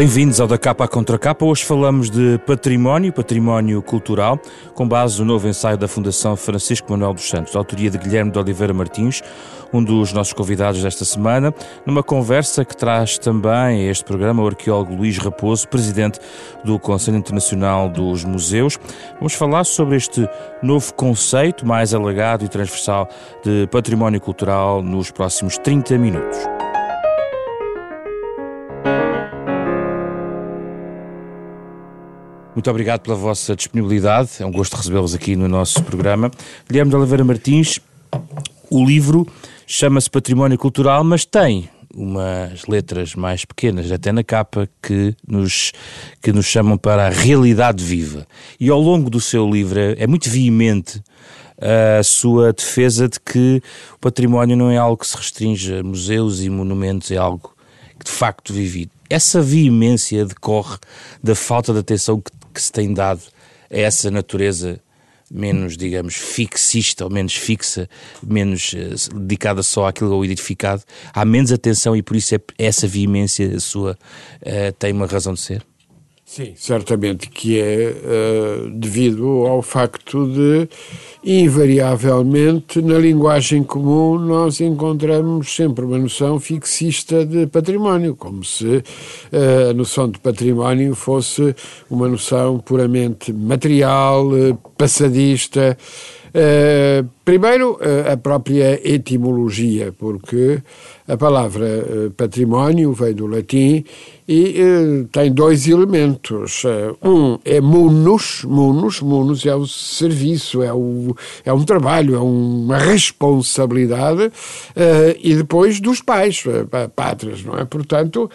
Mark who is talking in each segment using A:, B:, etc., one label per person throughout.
A: Bem-vindos ao Da Capa à Contra Capa. Hoje falamos de património, património cultural, com base no novo ensaio da Fundação Francisco Manuel dos Santos, autoria de Guilherme de Oliveira Martins, um dos nossos convidados desta semana, numa conversa que traz também a este programa o arqueólogo Luís Raposo, presidente do Conselho Internacional dos Museus. Vamos falar sobre este novo conceito mais alargado e transversal de património cultural nos próximos 30 minutos. Muito obrigado pela vossa disponibilidade. É um gosto recebê-los aqui no nosso programa. Guilherme de Oliveira Martins, o livro chama-se Património Cultural, mas tem umas letras mais pequenas, até na capa, que nos, que nos chamam para a realidade viva. E ao longo do seu livro é, é muito veemente a sua defesa de que o património não é algo que se restringe a museus e monumentos, é algo de facto vive. Essa veemência decorre da falta de atenção que que se tem dado a essa natureza menos, digamos, fixista ou menos fixa, menos uh, dedicada só àquilo ao edificado, há menos atenção e por isso é, essa veemência sua uh, tem uma razão de ser?
B: Sim, certamente que é uh, devido ao facto de, invariavelmente, na linguagem comum, nós encontramos sempre uma noção fixista de património, como se uh, a noção de património fosse uma noção puramente material, passadista. primeiro, a própria etimologia, porque a palavra património vem do latim e tem dois elementos. Um é munus, munus, munus é o serviço, é, o, é um trabalho, é uma responsabilidade, e depois dos pais, pátrias, não é? Portanto,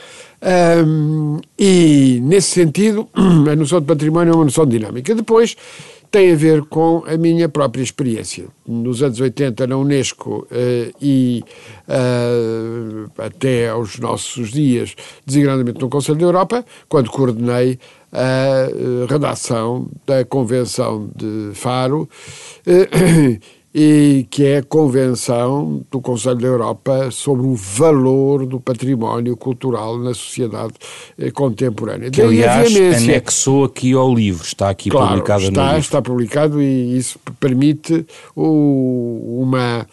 B: um, e nesse sentido, a noção de património é uma noção dinâmica. Depois, tem a ver com a minha própria experiência. Nos anos 80, na Unesco uh, e uh, até aos nossos dias, designadamente no Conselho da Europa, quando coordenei a uh, redação da Convenção de Faro e que é a Convenção do Conselho da Europa sobre o valor do património cultural na sociedade eh, contemporânea.
A: Que, aliás, anexou aqui ao livro, está aqui
B: claro,
A: publicado
B: está,
A: no livro.
B: Está publicado e isso permite o, uma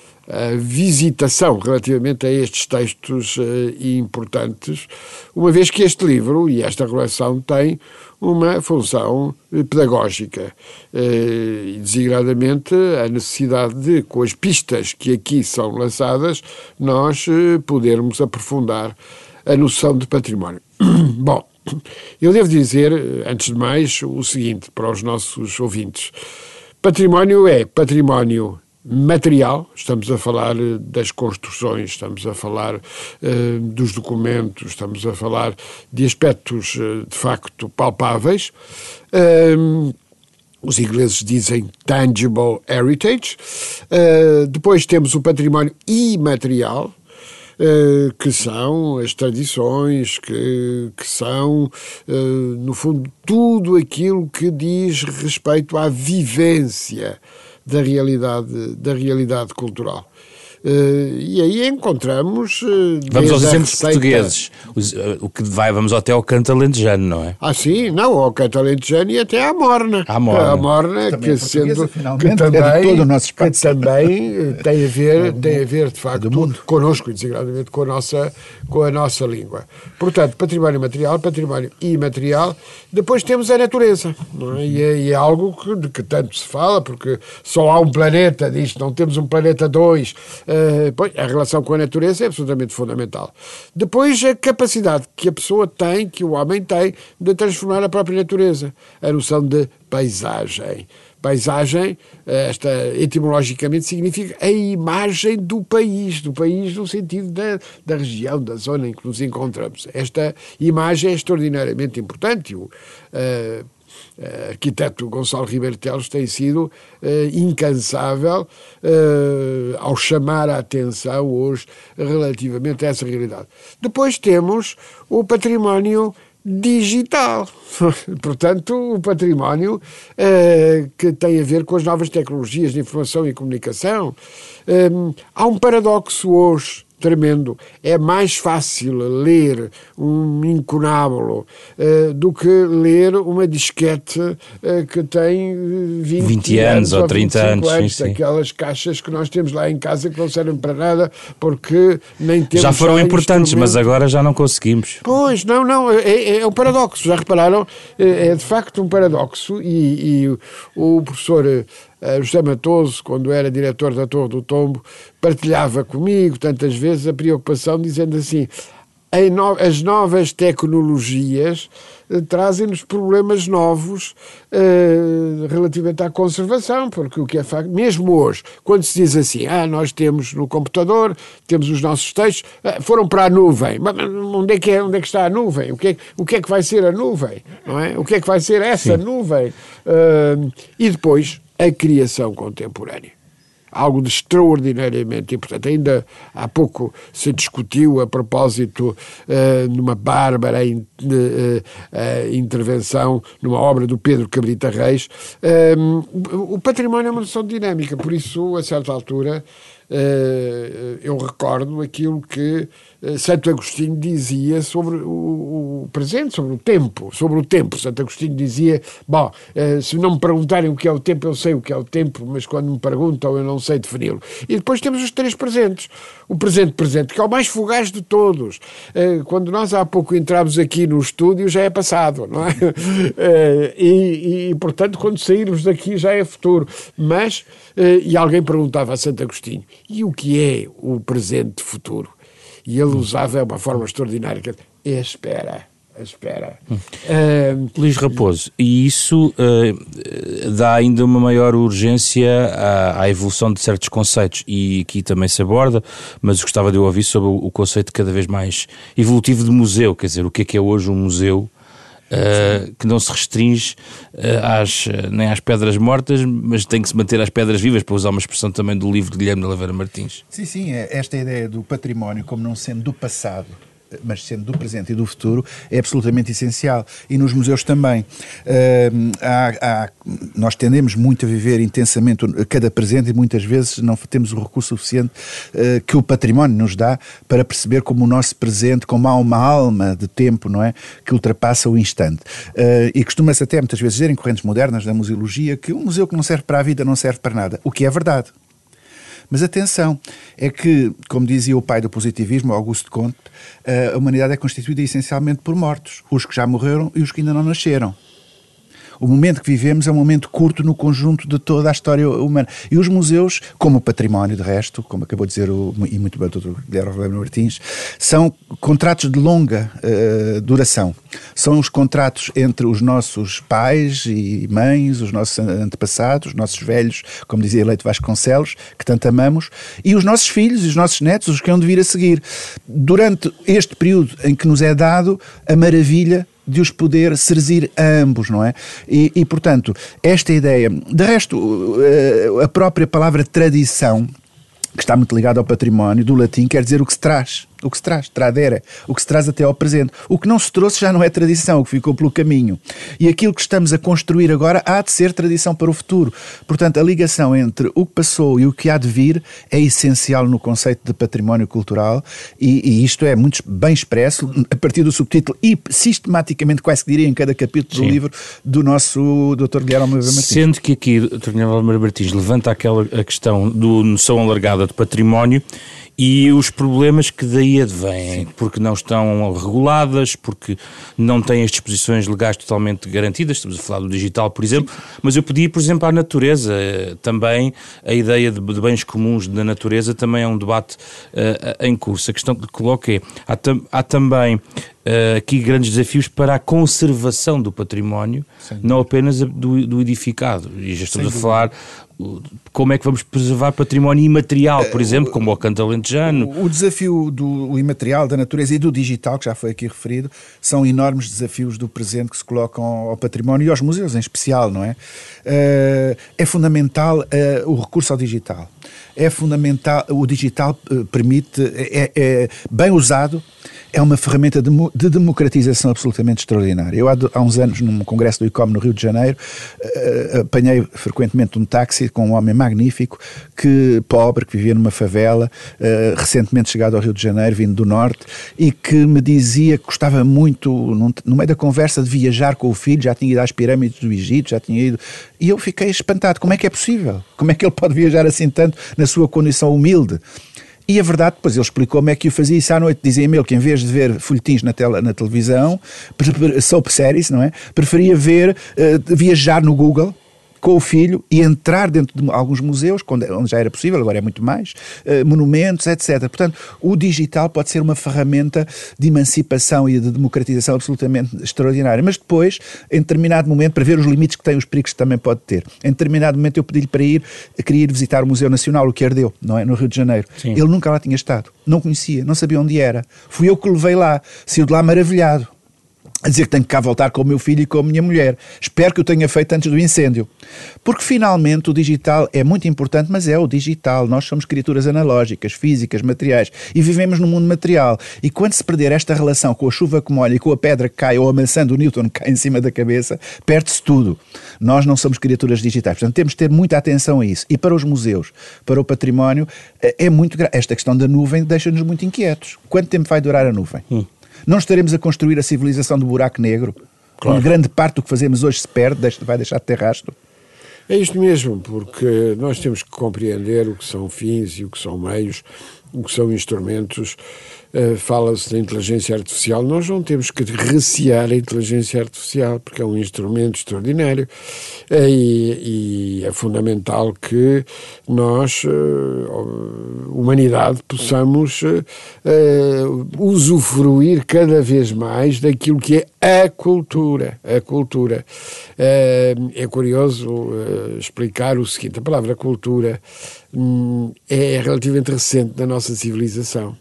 B: visitação relativamente a estes textos uh, importantes, uma vez que este livro e esta coleção tem uma função eh, pedagógica uh, e designadamente a necessidade de, com as pistas que aqui são lançadas, nós uh, podermos aprofundar a noção de património. Bom, eu devo dizer, antes de mais, o seguinte para os nossos ouvintes. Património é património material, estamos a falar eh, das construções, estamos a falar uh, dos documentos, estamos a falar de aspectos uh, de facto palpáveis. Uh, os ingleses dizem tangible heritage. depois temos o património imaterial, que são as tradições, que, que são, no fundo, tudo aquilo que diz respeito à vivência da realidade, da realidade cultural. Uh, e aí encontramos. Uh,
A: vamos aos exemplos receita... portugueses. Eh, o que vai, vamos até ao canto alentejano, não é?
B: Ah, sim, não, ao canto alentejano e até à morna.
A: À morna.
B: A morna, também que sendo. Que também, é todo o nosso que também tem a ver, tem a ver de facto, connosco, e desigradamente com a, nossa, com a nossa língua. Portanto, património material, património imaterial. Depois temos a natureza, é? e, é, e, é, algo que, de que tanto se fala, porque só há um planeta, diz não temos um planeta dois Uh, a relação com a natureza é absolutamente fundamental. Depois, a capacidade que a pessoa tem, que o homem tem, de transformar a própria natureza. A noção de paisagem. Paisagem, eh, esta etimologicamente significa a imagem do país, do país no sentido da, da região, da zona em que nos encontramos. Esta imagem é extraordinariamente importante. Uh, arquiteto Gonçalo Ribeiro Teles tem sido uh, incansável uh, ao chamar a atenção hoje relativamente a essa realidade. Depois temos o património digital. Portanto, o património que tem a ver com as novas tecnologias de informação e comunicação. há um paradoxo hoje tremendo. É mais fácil ler um incunábulo uh, do que ler uma disquete uh, que tem 20,
A: 20 anos, ou 30 anos.
B: anos sim, aquelas sim. caixas que nós temos lá em casa que não servem para nada porque nem temos.
A: Já foram importantes, mas agora já não conseguimos.
B: Pois, não, não, é, é, é um paradoxo. Já repararam? É, é de facto um paradoxo e, e o professor José Matoso, quando era diretor da Torre do Tombo, partilhava comigo tantas vezes a preocupação, dizendo assim: as novas tecnologias uh, trazem-nos problemas novos uh, relativamente à conservação, porque o que é facto, mesmo hoje, quando se diz assim, ah, nós temos no computador, temos os nossos textos, uh, foram para a nuvem, mas onde é que, é, onde é que está a nuvem? O que, é, o que é que vai ser a nuvem? Não é? O que é que vai ser essa Sim. nuvem? e depois, a criação contemporânea algo de extraordinariamente importante. Ainda há pouco se discutiu a propósito uh, numa bárbara in, uh, uh, intervenção numa obra do Pedro Cabrita Reis. o património é uma noção dinâmica, por isso, a certa altura, eu recordo aquilo que eh, Santo Agostinho dizia sobre o, o, presente, sobre o tempo, sobre o tempo. Santo Agostinho dizia, bom, eh, se não me perguntarem o que é o tempo, eu sei o que é o tempo, mas quando me perguntam eu não sei defini-lo. E depois temos os três presentes. O presente presente, que é o mais fugaz de todos. Eh, quando nós há pouco entramos aqui no estúdio, já é passado, não é? E, e portanto, quando sairmos daqui já é futuro. Mas, e alguém perguntava a Santo Agostinho, e o que é o presente futuro? E ele usava uma forma extraordinária, que é espera espera. Hum.
A: Uh, Luís Raposo, e isso uh, dá ainda uma maior urgência à, à, evolução de certos conceitos, e aqui também se aborda, mas gostava de ouvir sobre o, o, conceito cada vez mais evolutivo de museu, quer dizer, o que é que é hoje um museu uh, que não se restringe às, nem às pedras mortas, mas tem que se manter às pedras vivas, para usar uma expressão também do livro de Guilherme de Oliveira Martins.
C: Sim, sim, é esta ideia do património como não sendo do passado, mas sendo do presente e do futuro, é absolutamente essencial. E nos museus também. Uh, há, há, nós tendemos muito a viver intensamente cada presente e muitas vezes não temos o recurso suficiente uh, que o património nos dá para perceber como o nosso presente, como há uma alma de tempo, não é? Que ultrapassa o instante. Uh, e costuma-se até muitas vezes dizer em correntes modernas da museologia que um museu que não serve para a vida não serve para nada. O que é verdade. Mas atenção, é que, como dizia o pai do positivismo, Augusto Comte, a humanidade é constituída essencialmente por mortos, os que já morreram e os que ainda não nasceram. O momento que vivemos é um momento curto no conjunto de toda a história humana. E os museus, como património, de resto, como acabou de dizer o, e muito bem o Dr. Guilherme Martins, são contratos de longa uh, duração. São os contratos entre os nossos pais e mães, os nossos antepassados, os nossos velhos, como dizia Leite Vasconcelos, que tanto amamos, e os nossos filhos e os nossos netos, os que hão de vir a seguir. Durante este período em que nos é dado a maravilha de os poder servir a ambos, não é? E, e, portanto, esta ideia. De resto, eh, a própria palavra tradição, que está muito ligada ao património, do latim, quer dizer o que se traz o que se traz, tradera, o que se traz até ao presente. O que não se trouxe já não é tradição, o que ficou pelo caminho. E aquilo que estamos a construir agora há de ser tradição para o futuro. Portanto, a ligação entre o que passou e o que há de vir é essencial no conceito de património cultural e, e isto é muito bem expresso a partir do subtítulo e sistematicamente, quase que diria, em cada capítulo Sim. do livro do nosso Dr. Guilherme Martins.
A: Sendo que aqui o Dr. Guilherme Martins levanta aquela a questão do noção alargada de património, e os problemas que daí advêm, porque não estão reguladas, porque não têm as disposições legais totalmente garantidas, estamos a falar do digital, por exemplo, mas eu podia, por exemplo, à natureza, também a ideia de, de bens comuns da natureza também é um debate uh, em curso. A questão que coloco é, há, tam, há também uh, aqui grandes desafios para a conservação do património, não apenas do, do edificado, e já estamos Sem a falar como é que vamos preservar património imaterial, por exemplo, como o canto alentejano.
C: O, o desafio do imaterial, da natureza e do digital, que já foi aqui referido, são enormes desafios do presente que se colocam ao património e aos museus em especial, não é? Uh, é fundamental o recurso ao digital. É fundamental, o digital uh, permite, é, é, bem usado, é uma ferramenta de, de democratização absolutamente extraordinária. Eu, há, há, uns anos, num congresso do ICOM no Rio de Janeiro, uh, apanhei frequentemente um táxi com um homem magnífico, que pobre, que vivia numa favela, uh, recentemente chegado ao Rio de Janeiro, vindo do Norte, e que me dizia que gostava muito, num, no meio da conversa, de viajar com o filho, já tinha ido às pirâmides do Egito, já tinha ido. E eu fiquei espantado. Como é que é possível? Como é que ele pode viajar assim tanto na sua condição humilde? E a verdade, depois ele explicou como é que o fazia isso à noite. Dizia-me ele que em vez de ver folhetins na, tela, na televisão, soap séries, não é? Preferia ver, uh, viajar no Google, com o filho e entrar dentro de alguns museus, onde já era possível, agora é muito mais, uh, monumentos, etc. Portanto, o digital pode ser uma ferramenta de emancipação e de democratização absolutamente extraordinária. Mas depois, em determinado momento, para ver os limites que tem, os perigos que também pode ter, em determinado momento eu pedi-lhe para ir, queria ir visitar o Museu Nacional, o que herdeu, não é? No Rio de Janeiro. Sim. Ele nunca lá tinha estado, não conhecia, não sabia onde era. Fui eu que o levei lá, saiu de lá maravilhado a dizer que tenho que cá voltar com o meu filho e com a minha mulher. Espero que o tenha feito antes do incêndio. Porque finalmente o digital é muito importante, mas é o digital. Nós somos criaturas analógicas, físicas, materiais e vivemos no mundo material. E quando se perder esta relação com a chuva que molha e com a pedra que cai ou a maçã do Newton que cai em cima da cabeça, perde-se tudo. Nós não somos criaturas digitais. Portanto, temos de ter muita atenção a isso. E para os museus, para o património, é, é muito Esta questão da nuvem deixa-nos muito inquietos. Quanto tempo vai durar a nuvem? Hum. Não estaremos a construir a civilização do buraco negro, claro. onde grande parte do que fazemos hoje se perde, vai deixar de ter rastro.
B: É isto mesmo, porque nós temos que compreender o que são fins e o que são meios, o que são instrumentos uh, fala-se da inteligência artificial. Nós não temos que recear a inteligência artificial, porque é um instrumento extraordinário uh, e, e, é fundamental que nós, uh, humanidade, possamos usufruir cada vez mais daquilo que é a cultura. A cultura. é curioso explicar o seguinte: a palavra cultura hum, é relativamente recente na nossa civilização.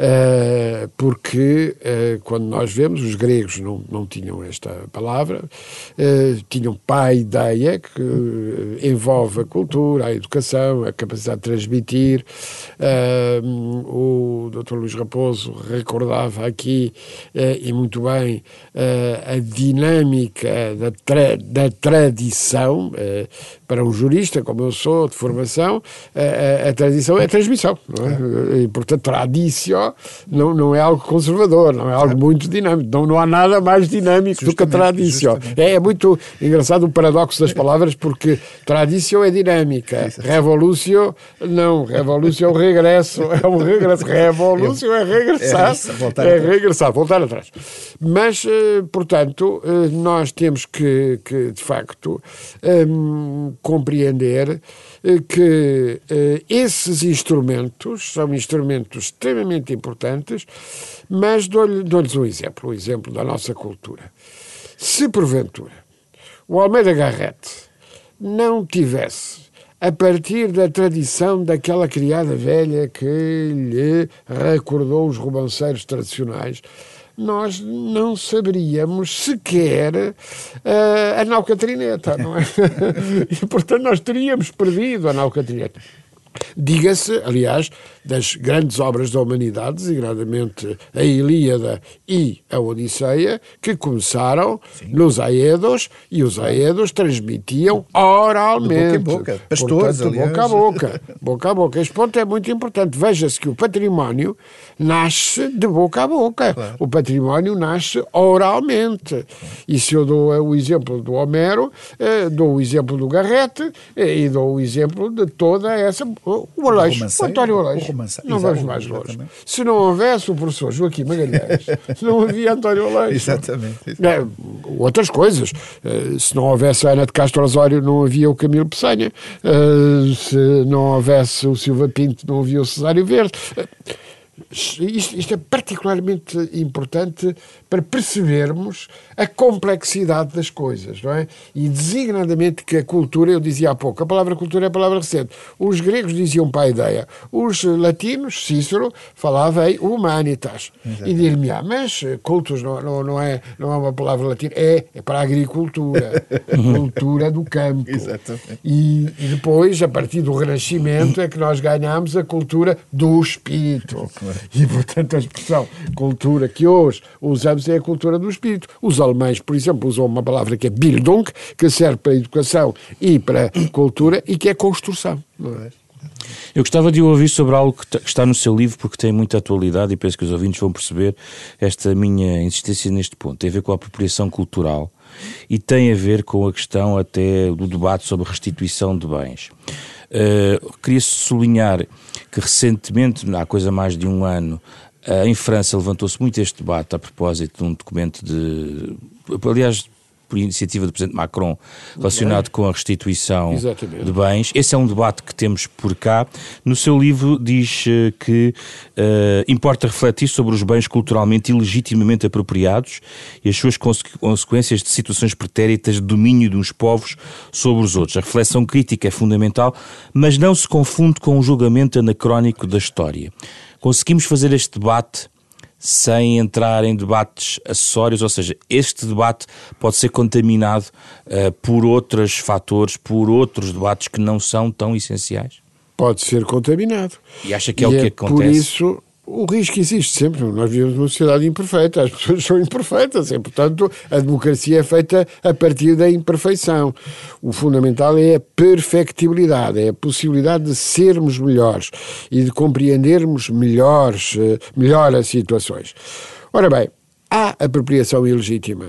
B: Uh, porque uh, quando nós vemos, os gregos não, não tinham esta palavra, uh, tinham paideia, que envolve a cultura, a educação, a capacidade de transmitir. o Dr. Luís Raposo recordava aqui, e muito bem, a dinâmica da, tra da tradição, para um jurista, como eu sou, de formação, a, a, a tradição é a transmissão, não é? E, portanto, tradição não, não é algo conservador, não é algo muito dinâmico. Não, não há nada mais dinâmico justamente, do que a tradição. É, é, muito engraçado o paradoxo das palavras, porque tradição é dinâmica, revolução não, revolução é um regresso, é um regresso, revolução é regressar, é, é regressar, voltar atrás. Mas, eh, portanto, eh, nós temos que, que de facto, um, compreender eh, que esses instrumentos são instrumentos extremamente importantes mas dou-lhes dou um exemplo, o exemplo da nossa cultura. Se porventura o Almeida Garrett não tivesse a partir da tradição daquela criada velha que lhe recordou os romanceiros tradicionais, nós não saberíamos sequer uh, a Nau Catrineta, não é? e, portanto, nós teríamos perdido a Nau Catrineta. Diga-se, aliás, das grandes obras da humanidade, designadamente a Ilíada e a Odisseia, que começaram Sim. nos Aedos e os Aedos transmitiam oralmente.
C: De boca em boca. Pastores,
B: Portanto, boca a boca. Boca a boca. Este ponto é muito importante. Veja-se que o património nasce de boca a boca. Claro. O património nasce oralmente. E se eu dou o exemplo do Homero, eh, dou o exemplo do Garrete eh, e dou o exemplo de toda essa. O Aleixo, o António Aleixo não vamos mais longe. Se não houvesse o professor Joaquim Magalhães, não havia António Aleixo.
C: Exatamente. exatamente.
B: É, outras coisas. Uh, se não houvesse a Ana de Castro Osório, não havia o Camilo Peçanha. Uh, se não houvesse o Silva Pinto, não havia o Cesário Verde. Uh, isto, isto, é particularmente importante para percebermos a complexidade das coisas, não é? E designadamente que a cultura, eu dizia há pouco, a palavra cultura é a palavra recente. Os gregos diziam paideia, os latinos, Cícero, falava em humanitas. Exatamente. E dir-me, ah, mas cultos não, não, não, é, não é uma palavra latina, é, é para a agricultura, cultura do campo.
C: Exatamente.
B: E, e, depois, a partir do Renascimento, é que nós ganhamos a cultura do espírito. E, portanto, a expressão cultura que hoje usamos é a cultura do espírito. Os alemães, por exemplo, usam uma palavra que é Bildung, que serve para educação e para cultura e que é construção. Não é?
A: Eu gostava de ouvir sobre algo que está no seu livro, porque tem muita atualidade e penso que os ouvintes vão perceber esta minha insistência neste ponto. Tem a ver com a apropriação cultural e tem a ver com a questão até do debate sobre restituição de bens. Uh, queria sublinhar que recentemente, há coisa mais de um ano, uh, em França levantou-se muito este debate a propósito de um documento de. Aliás, por iniciativa do Presidente Macron, relacionado com a restituição Exatamente. de bens. Esse é um debate que temos por cá. No seu livro diz eh, que uh, importa refletir sobre os bens culturalmente e legitimamente apropriados e as suas consequências de situações pretéritas de domínio de uns povos sobre os outros. A reflexão crítica é fundamental, mas não se confunde com o julgamento anacrónico da história. Conseguimos fazer este debate sem entrar em debates acessórios, ou seja, este debate pode ser contaminado uh, por outros fatores, por outros debates que não são tão essenciais?
B: Pode ser contaminado.
A: E acha que é e o que é acontece?
B: Por isso o risco existe sempre. Nós vivemos numa sociedade imperfeita, as pessoas são imperfeitas e, portanto, a democracia é feita a partir da imperfeição. O fundamental é a perfectibilidade, é a possibilidade de sermos melhores e de compreendermos melhores, eh, melhor as situações. Ora bem, há apropriação ilegítima.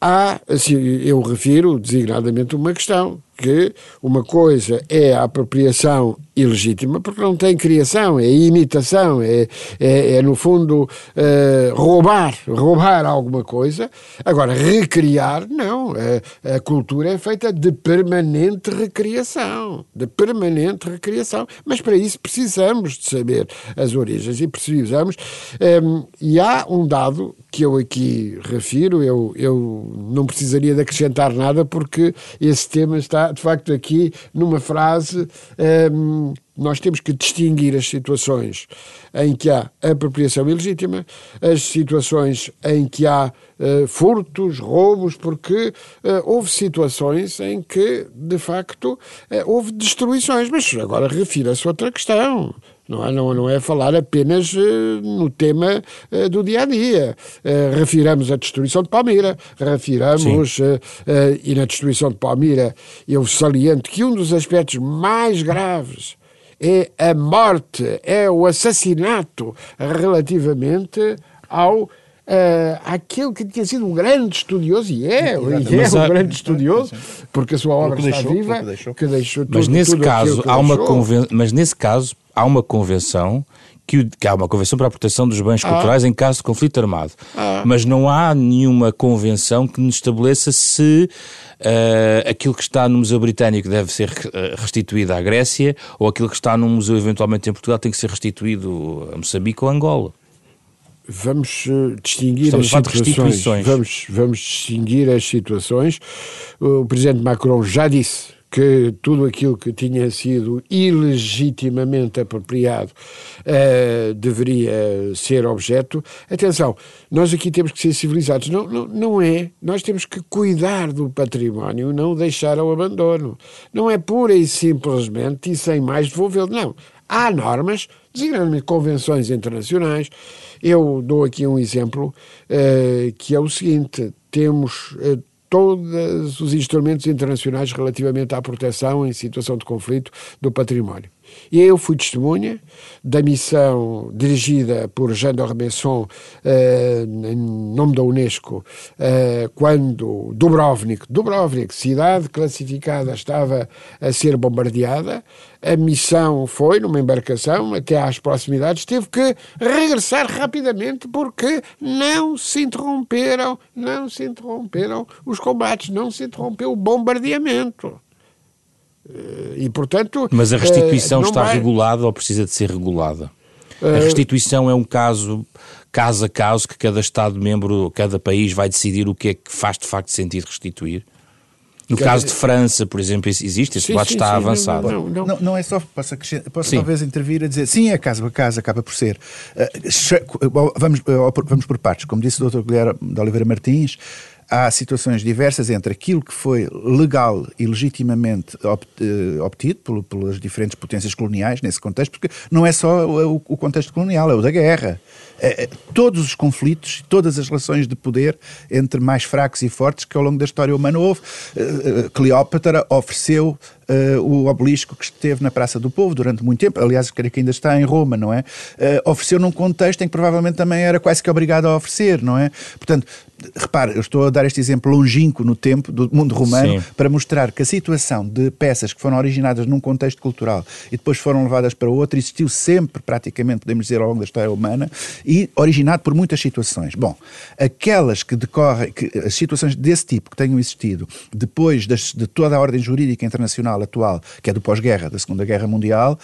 B: Há, assim, eu refiro designadamente uma questão, que uma coisa é a apropriação ilegítima, porque não tem criação, é imitação, é, é, é no fundo uh, roubar, roubar alguma coisa. Agora, recriar, não. A, a, cultura é feita de permanente recriação, de permanente recriação. Mas para isso precisamos de saber as origens e precisamos. Ehm, e há um dado que eu aqui refiro, eu, eu não precisaria de acrescentar nada, porque esse tema está, de facto, aqui numa frase. Um, ehm, nós temos que distinguir as situações em que há apropriação ilegítima, as situações em que há uh, furtos, roubos, porque uh, houve situações em que, de facto, uh, houve destruições. Mas agora refira-se outra questão. Não é, não, não é falar apenas uh, no tema uh, do dia a dia. Uh, refiramos a destruição de Palmira, refiramos, e na destruição de Palmira, eu saliento que um dos aspectos mais graves é a morte, é o assassinato relativamente ao Uh, aquele que tinha sido um grande estudioso, e é, e é um grande estudioso, porque a sua obra está deixou, viva, que deixou,
A: que deixou tudo, Mas nesse caso, há uma conven... mas nesse caso, há uma convenção que, que, há uma convenção para a proteção dos bens ah. culturais em caso de conflito armado. Ah. Mas não há nenhuma convenção que nos estabeleça se uh, aquilo que está no Museu Britânico deve ser eh, restituído à Grécia ou aquilo que está no museu eventualmente em Portugal tem que ser restituído a Moçambique ou a Angola
B: vamos uh, distinguir Estamos as situações. Vamos, vamos distinguir as situações. O Presidente Macron já disse que tudo aquilo que tinha sido ilegitimamente apropriado uh, deveria ser objeto. Atenção, nós aqui temos que ser civilizados. Não, não, não é. Nós temos que cuidar do património, não deixar ao abandono. Não é pura e simplesmente e sem mais devolvê-lo. Não. Há normas, designadamente convenções internacionais. Eu dou aqui um exemplo uh, que é o seguinte: temos. Uh, todos os instrumentos internacionais relativamente à proteção em situação de conflito do património. E eu fui testemunha da missão dirigida por Jean d'Ormesson eh, em nome da Unesco, eh, quando Dubrovnik, Dubrovnik, cidade classificada, estava a ser bombardeada. A missão foi numa embarcação até às proximidades, teve que regressar rapidamente porque não se interromperam, não se interromperam os combates, não se interrompeu o bombardeamento. Eh, e, portanto.
A: Mas a restituição uh, está vai... regulada ou precisa de ser regulada? A restituição é um caso, caso a caso, que cada Estado-membro, cada país vai decidir o que é que faz de facto sentido restituir? No caso de França, por exemplo, existe, esse debate está sim, avançado.
C: Não, não, não. não, é só, posso, posso talvez intervir a dizer, sim, a casa a casa acaba por ser. Uh, vamos, uh, vamos por partes, como disse o Dr. Guilherme de Oliveira Martins, há situações diversas entre aquilo que foi legal e legitimamente eh, obtido pelas diferentes potências coloniais nesse contexto, porque não é só o, o contexto colonial, é o da guerra. É, é, todos os conflitos, todas as relações de poder entre mais fracos e fortes que ao longo da história humana houve. Uh, Cleópatra ofereceu uh, o obelisco que esteve na Praça do Povo durante muito tempo, aliás, creio que ainda está em Roma, não é? Uh, ofereceu num contexto em que provavelmente também era quase que obrigado a oferecer, não é? Portanto, repare, eu estou a dar este exemplo longínquo no tempo do mundo romano Sim. para mostrar que a situação de peças que foram originadas num contexto cultural e depois foram levadas para outro existiu sempre, praticamente, podemos dizer, ao longo da história humana e originado por muitas situações. Bom, aquelas que decorrem, que, as situações desse tipo que tenham existido depois das, de toda a ordem jurídica internacional atual, que é do pós-guerra, da Segunda Guerra Mundial,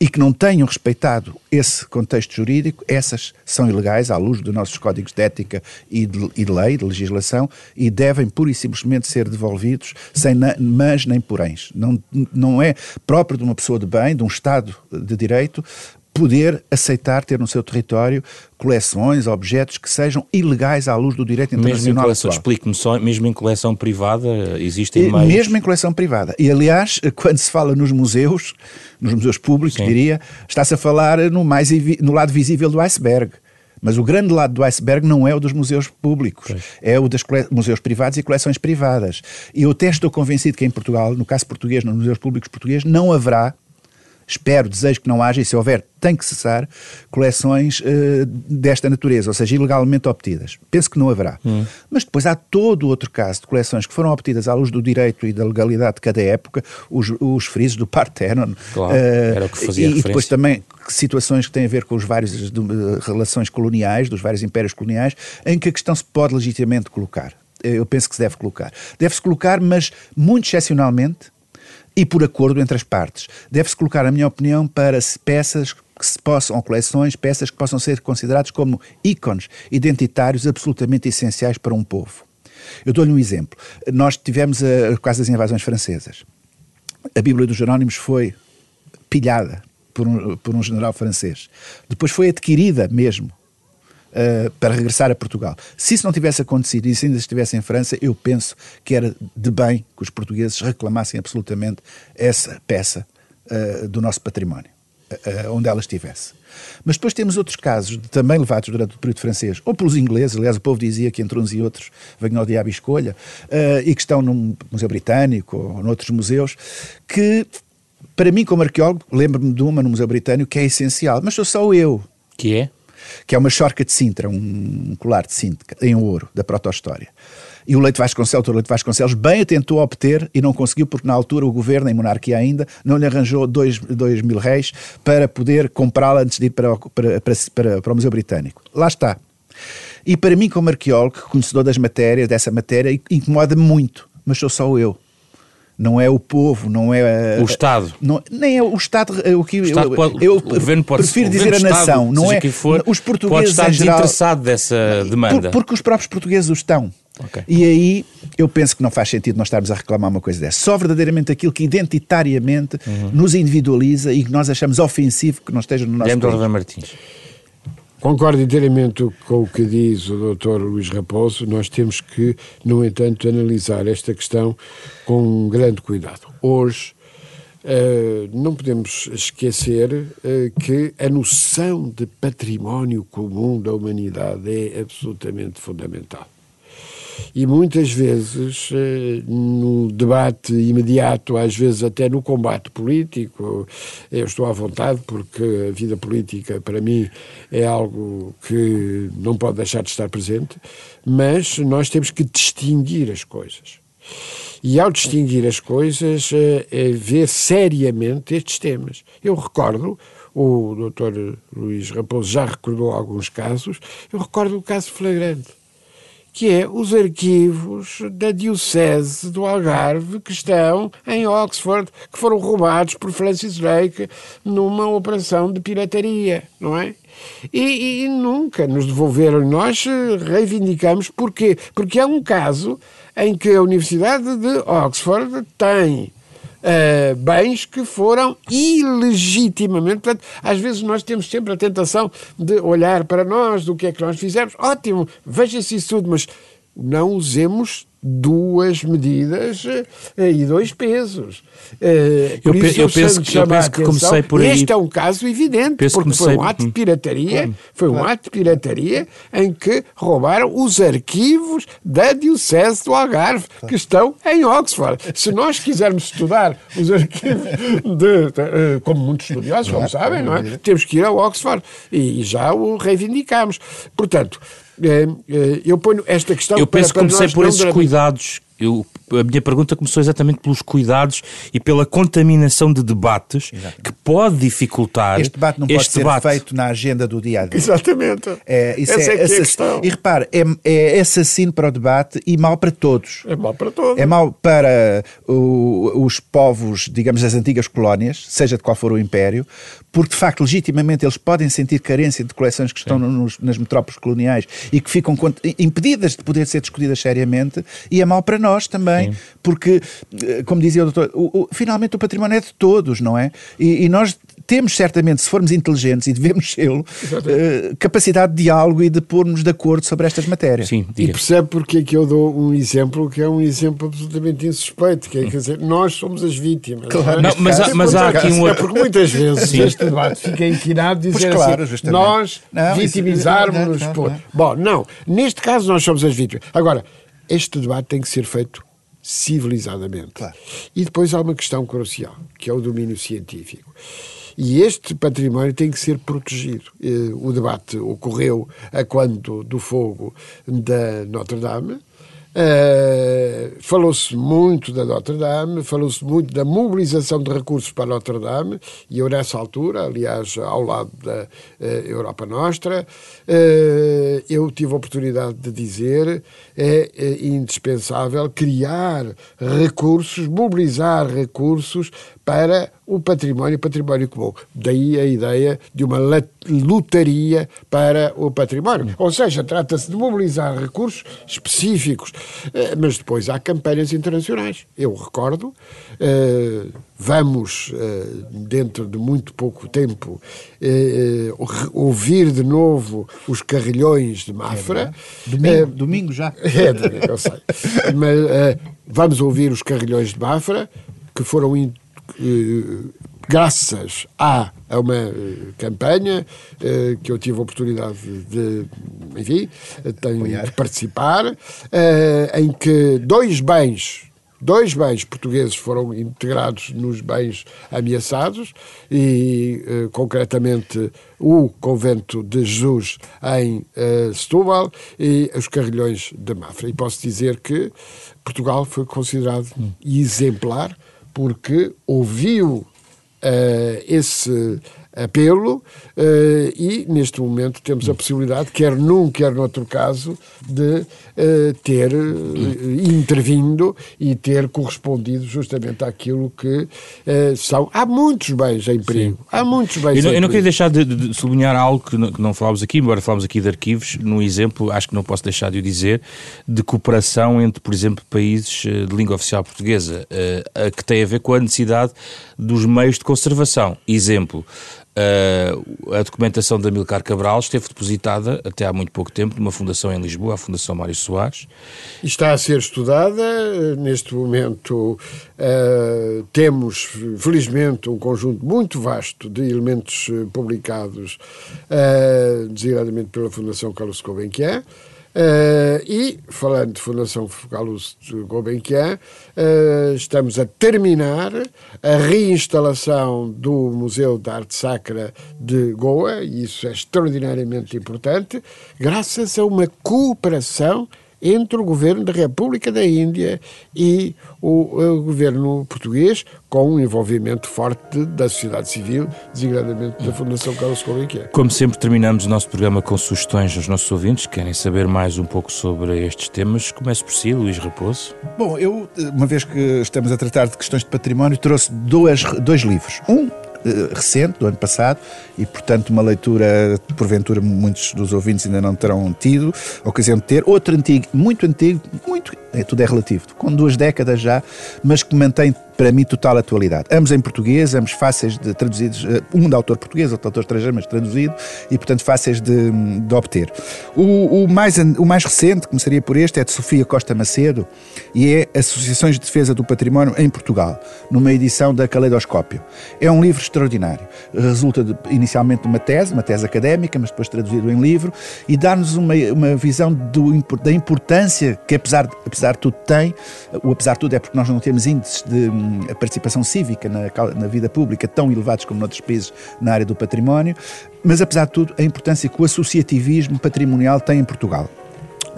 C: e que não tenham respeitado esse contexto jurídico, essas são ilegais à luz dos nossos códigos de ética e de, e de lei, de legislação, e devem pura e simplesmente ser devolvidos sem mas nem poréns. Não, não é próprio de uma pessoa de bem, de um Estado de Direito, poder aceitar ter no seu território coleções, objetos que sejam ilegais à luz do direito internacional.
A: Mesmo explique-me só, mesmo em coleção privada existem mais...
C: Mesmo em coleção privada. E aliás, quando se fala nos museus, nos museus públicos, Sim. diria, está-se a falar no, mais, no lado visível do iceberg. Mas o grande lado do iceberg não é o dos museus públicos, pois. é o dos museus privados e coleções privadas. E eu até estou convencido que em Portugal, no caso português, nos museus públicos portugueses, não haverá espero, desejo que não haja, e se houver, tem que cessar, coleções uh, desta natureza, ou seja, ilegalmente obtidas. Penso que não haverá. Hum. Mas depois há todo outro caso de coleções que foram obtidas à luz do direito e da legalidade de cada época, os, os frisos do Parthenon.
A: Claro, uh, era o que fazia
C: E, e depois também situações que têm a ver com os vários de, uh, relações coloniais, dos vários impérios coloniais, em que a questão se pode legitimamente colocar. Eu penso que se deve colocar. Deve-se colocar, mas muito excepcionalmente, e por acordo entre as partes. Deve-se colocar, na minha opinião, para peças que se possam, ou coleções, peças que possam ser consideradas como ícones identitários absolutamente essenciais para um povo. Eu dou-lhe um exemplo. Nós tivemos a, quase as invasões francesas. A Bíblia dos Jerónimos foi pilhada por um, por um general francês. Depois foi adquirida mesmo uh, para regressar a Portugal. Se isso não tivesse acontecido e se ainda estivesse em França, eu penso que era de bem que os portugueses reclamassem absolutamente essa peça uh, do nosso património, uh, onde ela estivesse. Mas depois temos outros casos, também levados durante o período francês, ou pelos ingleses, aliás, o povo dizia que entre uns e outros venham ao diabo e escolha, e que estão num museu britânico ou noutros museus, que, para mim, como arqueólogo, lembro-me de uma no Museu Britânico que é essencial, mas sou só eu.
A: Que é?
C: Que é uma chorca de Sintra, um colar de Sintra, em ouro, da proto-história. E o Leite Vasconcelos, o Leite Vasconcelos, bem a tentou obter e não conseguiu, porque na altura o governo, em monarquia ainda, não lhe arranjou dois, dois mil réis para poder comprá-la antes de ir para, para, para, para o Museu Britânico. Lá está. E para mim, como arqueólogo, conhecedor das matérias, dessa matéria, incomoda-me muito, mas sou só eu não é o povo, não é
A: o Estado.
C: Não, nem é o Estado. O que
A: o Estado pode,
C: eu, eu pode, prefiro dizer a nação, não é?
A: For, os portugueses pode estar geral, desinteressado dessa demanda.
C: Por, porque os próprios portugueses o estão. Okay. E aí eu penso que não faz sentido nós estarmos a reclamar uma coisa dessa. Só verdadeiramente aquilo que identitariamente uhum. nos individualiza e que nós achamos ofensivo que não esteja no nosso
A: Guilherme. Martins.
B: Concordo inteiramente com o que diz o Dr. Luís Raposo. Nós temos que, no entanto, analisar esta questão com grande cuidado. Hoje, uh, não podemos esquecer uh, que a noção de património comum da humanidade é absolutamente fundamental. E muitas vezes, eh, no debate imediato, às vezes até no combate político, eu estou à vontade porque a vida política, para mim, é algo que não pode deixar de estar presente, mas nós temos que distinguir as coisas. E ao distinguir as coisas, é, é ver seriamente estes temas. Eu recordo, o Dr. Luís Raposo já recordou alguns casos, eu recordo o caso flagrante que é os arquivos da Diocese do Algarve que estão em Oxford, que foram roubados por Francis Drake numa operação de pirataria, não é? E, e nunca nos devolveram. Nós reivindicamos porquê? Porque há um caso em que a Universidade de Oxford tem uh, bens que foram ilegitimamente. Portanto, às vezes nós temos sempre a tentação de olhar para nós, do que é que nós fizemos. Ótimo, veja-se isso tudo, mas não usemos duas medidas eh, e dois pesos. Uh,
A: eu, eu penso, que, eu penso que comecei por aí.
B: Este é um caso evidente, penso porque comecei... foi um ato de pirataria, foi um ato de pirataria em que roubaram os arquivos da Diocese do Algarve, que estão em Oxford. Se nós quisermos estudar os arquivos, de, eh, como muitos estudiosos, como sabem, não é? temos que ir a Oxford e, e já o reivindicamos. Portanto, eu ponho esta questão
A: Eu penso
B: que
A: comecei por esses cuidados. Eu, a minha pergunta começou exatamente pelos cuidados e pela contaminação de debates Exatamente. que pode dificultar.
C: Este debate não pode ser debate. feito na agenda do dia a dia.
B: Exatamente.
C: É, isso Essa é, é, é questão. E repare, é, é assassino para o debate e mau para todos.
B: É mau para todos.
C: É mau para o, os povos, digamos, das antigas colónias, seja de qual for o império, porque de facto, legitimamente, eles podem sentir carência de coleções que estão nos, nas metrópoles coloniais e que ficam impedidas de poder ser discutidas seriamente, e é mau para nós nós também, Sim. porque, eh, como dizia o doutor, o, o, finalmente o património é de todos, não é? E, e nós temos certamente, se formos inteligentes, e devemos ser, uh, capacidade de diálogo e de pôr-nos de acordo sobre estas matérias.
B: Sim, e percebe porque é que eu dou um exemplo que é um exemplo absolutamente insuspeito, que é, quer dizer, nós somos as vítimas.
A: Claro. Não, mas, há, mas há aqui um...
B: É porque muitas vezes Sim. este debate fica inquinado dizer claro, assim, justamente. nós vitimizarmos-nos por... Bom, não, neste caso nós somos as vítimas. Agora, este debate tem que ser feito civilizadamente. Claro. E depois há uma questão crucial, que é o domínio científico. E este património tem que ser protegido. Eh, o debate ocorreu a quando do fogo da Notre Uh, falou-se muito da Notre Dame, falou-se muito da mobilização de recursos para Notre Dame, e eu nessa altura, aliás, ao lado da uh, Europa Nostra, uh, eu tive a oportunidade de dizer é, é indispensável criar recursos, mobilizar recursos para o património, património comum. Daí a ideia de uma lotaria para o património. Ou seja, trata-se de mobilizar recursos específicos, eh, mas depois há campanhas internacionais. Eu recordo, eh, vamos, eh, dentro de muito pouco tempo, ouvir de novo os carrilhões de Mafra.
C: É domingo, domingo já.
B: É, domingo, eu sei. Mas vamos ouvir os carrilhões de Mafra, que foram graças a, a uma eh, campanha eh, que eu tive a oportunidade de, enfim, de participar, em que dois bens dois bens portugueses foram integrados nos bens ameaçados e, concretamente, o Convento de Jesus em Setúbal e os Carrilhões de Mafra. E posso dizer que Portugal foi considerado hum. exemplar porque ouviu uh, esse apelo uh, e neste momento temos a possibilidade, quer num, quer noutro caso, de uh, ter uh, intervindo e ter correspondido justamente àquilo que são. Há muitos bens em perigo. Sim. Há muitos bens
A: eu não,
B: eu
A: não queria deixar de, de, sublinhar algo que não, que não falámos aqui, embora falámos aqui de arquivos, no exemplo, acho que não posso deixar de o dizer, de cooperação entre, por exemplo, países de língua oficial portuguesa, que tem a ver com a necessidade dos meios de conservação. Exemplo, Uh, a documentação da Milcar Cabral esteve depositada até há muito pouco tempo numa fundação em Lisboa, a Fundação Mário Soares.
B: Está a ser estudada. Neste momento uh, temos, felizmente, um conjunto muito vasto de elementos eh, publicados, uh, designadamente pela Fundação Carlos Gulbenkian. Uh, e, falando de Fundação Carlos Gulbenkian, uh, estamos a terminar a reinstalação do Museu de Arte Sacra de Goa, e isso é extraordinariamente importante, graças a uma cooperação entre o governo da República da Índia e o, o, governo português, com um envolvimento forte da sociedade civil, designadamente da Fundação Carlos Gulbenkian.
A: Como sempre, terminamos o nosso programa com sugestões aos nossos ouvintes. Querem saber mais um pouco sobre estes temas? Comece por si, Luís Raposo.
C: Bom, eu, uma vez que estamos a tratar de questões de património, trouxe dois, dois livros. Um eh, recente, do ano passado, e portanto uma leitura, porventura muitos dos ouvintes ainda não terão tido ocasião de ter. Outro antigo, muito antigo, muito tudo é relativo, com duas décadas já, mas que mantém para mim, total atualidade. Ambos em português, ambos fáceis de traduzidos, eh, um de autor português, outro de autor estrangeiro, mas traduzido, e portanto fáceis de, de obter. O, o, mais, o mais recente, começaria por este, é de Sofia Costa Macedo, e é Associações de Defesa do Património em Portugal, numa edição da Caleidoscópio. É um livro extraordinário. Resulta de, inicialmente de uma tese, uma tese académica, mas depois traduzido em livro, e dá-nos uma, uma visão do, da importância que, apesar, apesar de tudo, tem. O apesar de tudo é porque nós não temos índices de a participação cívica na, na vida pública tão elevados como noutros países na área do património, mas apesar de tudo, a importância que o associativismo patrimonial tem em Portugal.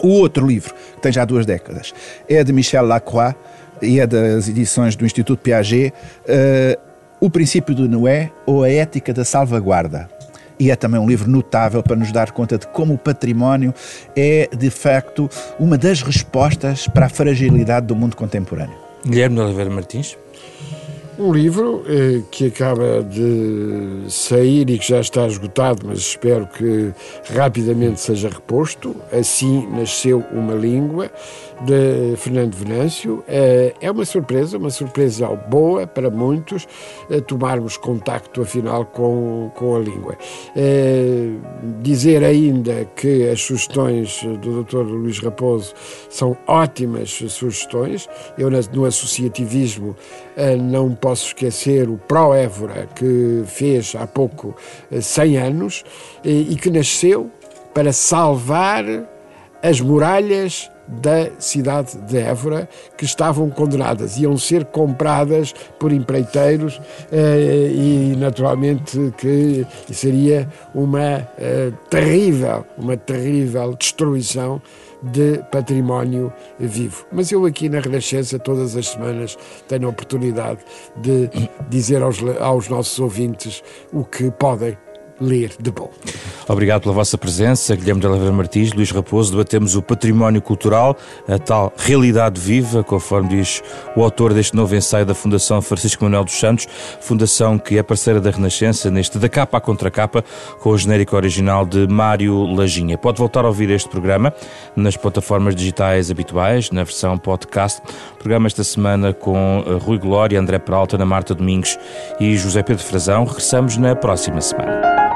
C: O outro livro, que tem já duas décadas, é de Michel Lacroix e é das edições do Instituto Piaget, uh, O Princípio do Noé ou A Ética da Salvaguarda. E é também um livro notável para nos dar conta de como o património é, de facto, uma das respostas para a fragilidade do mundo contemporâneo.
A: Guilherme de Oliveira Martins.
B: Um livro eh, que acaba de sair e que já está esgotado, mas espero que rapidamente seja reposto. Assim nasceu uma língua de Fernando Venâncio. Eh, é uma surpresa, uma surpresa boa para muitos, eh, tomarmos contacto afinal com, com a língua. Eh, dizer ainda que as sugestões do Dr. Luís Raposo são ótimas sugestões. Eu, no associativismo, não posso esquecer o Pro Évora, que fez há pouco 100 eh, anos e que nasceu para salvar as muralhas da cidade de Évora que estavam condenadas, iam ser compradas por empreiteiros eh, e naturalmente que seria uma eh, terrível, uma terrível destruição de património vivo. Mas eu aqui na Renascença, todas as semanas, tenho a oportunidade de dizer aos, aos nossos ouvintes o que podem ler de bom.
A: Obrigado pela vossa presença, Guilherme de Oliveira Martins, Luís Raposo. Debatemos o património cultural, a tal realidade viva, conforme diz o autor deste novo ensaio da Fundação Francisco Manuel dos Santos, fundação que é parceira da Renascença, neste da capa à contracapa, com o genérico original de Mário Lajinha. Pode voltar a ouvir este programa nas plataformas digitais habituais, na versão podcast. programa esta semana com eh, Rui Glória, André Peralta, Ana Marta Domingos e José Pedro Frazão. Regressamos na próxima semana.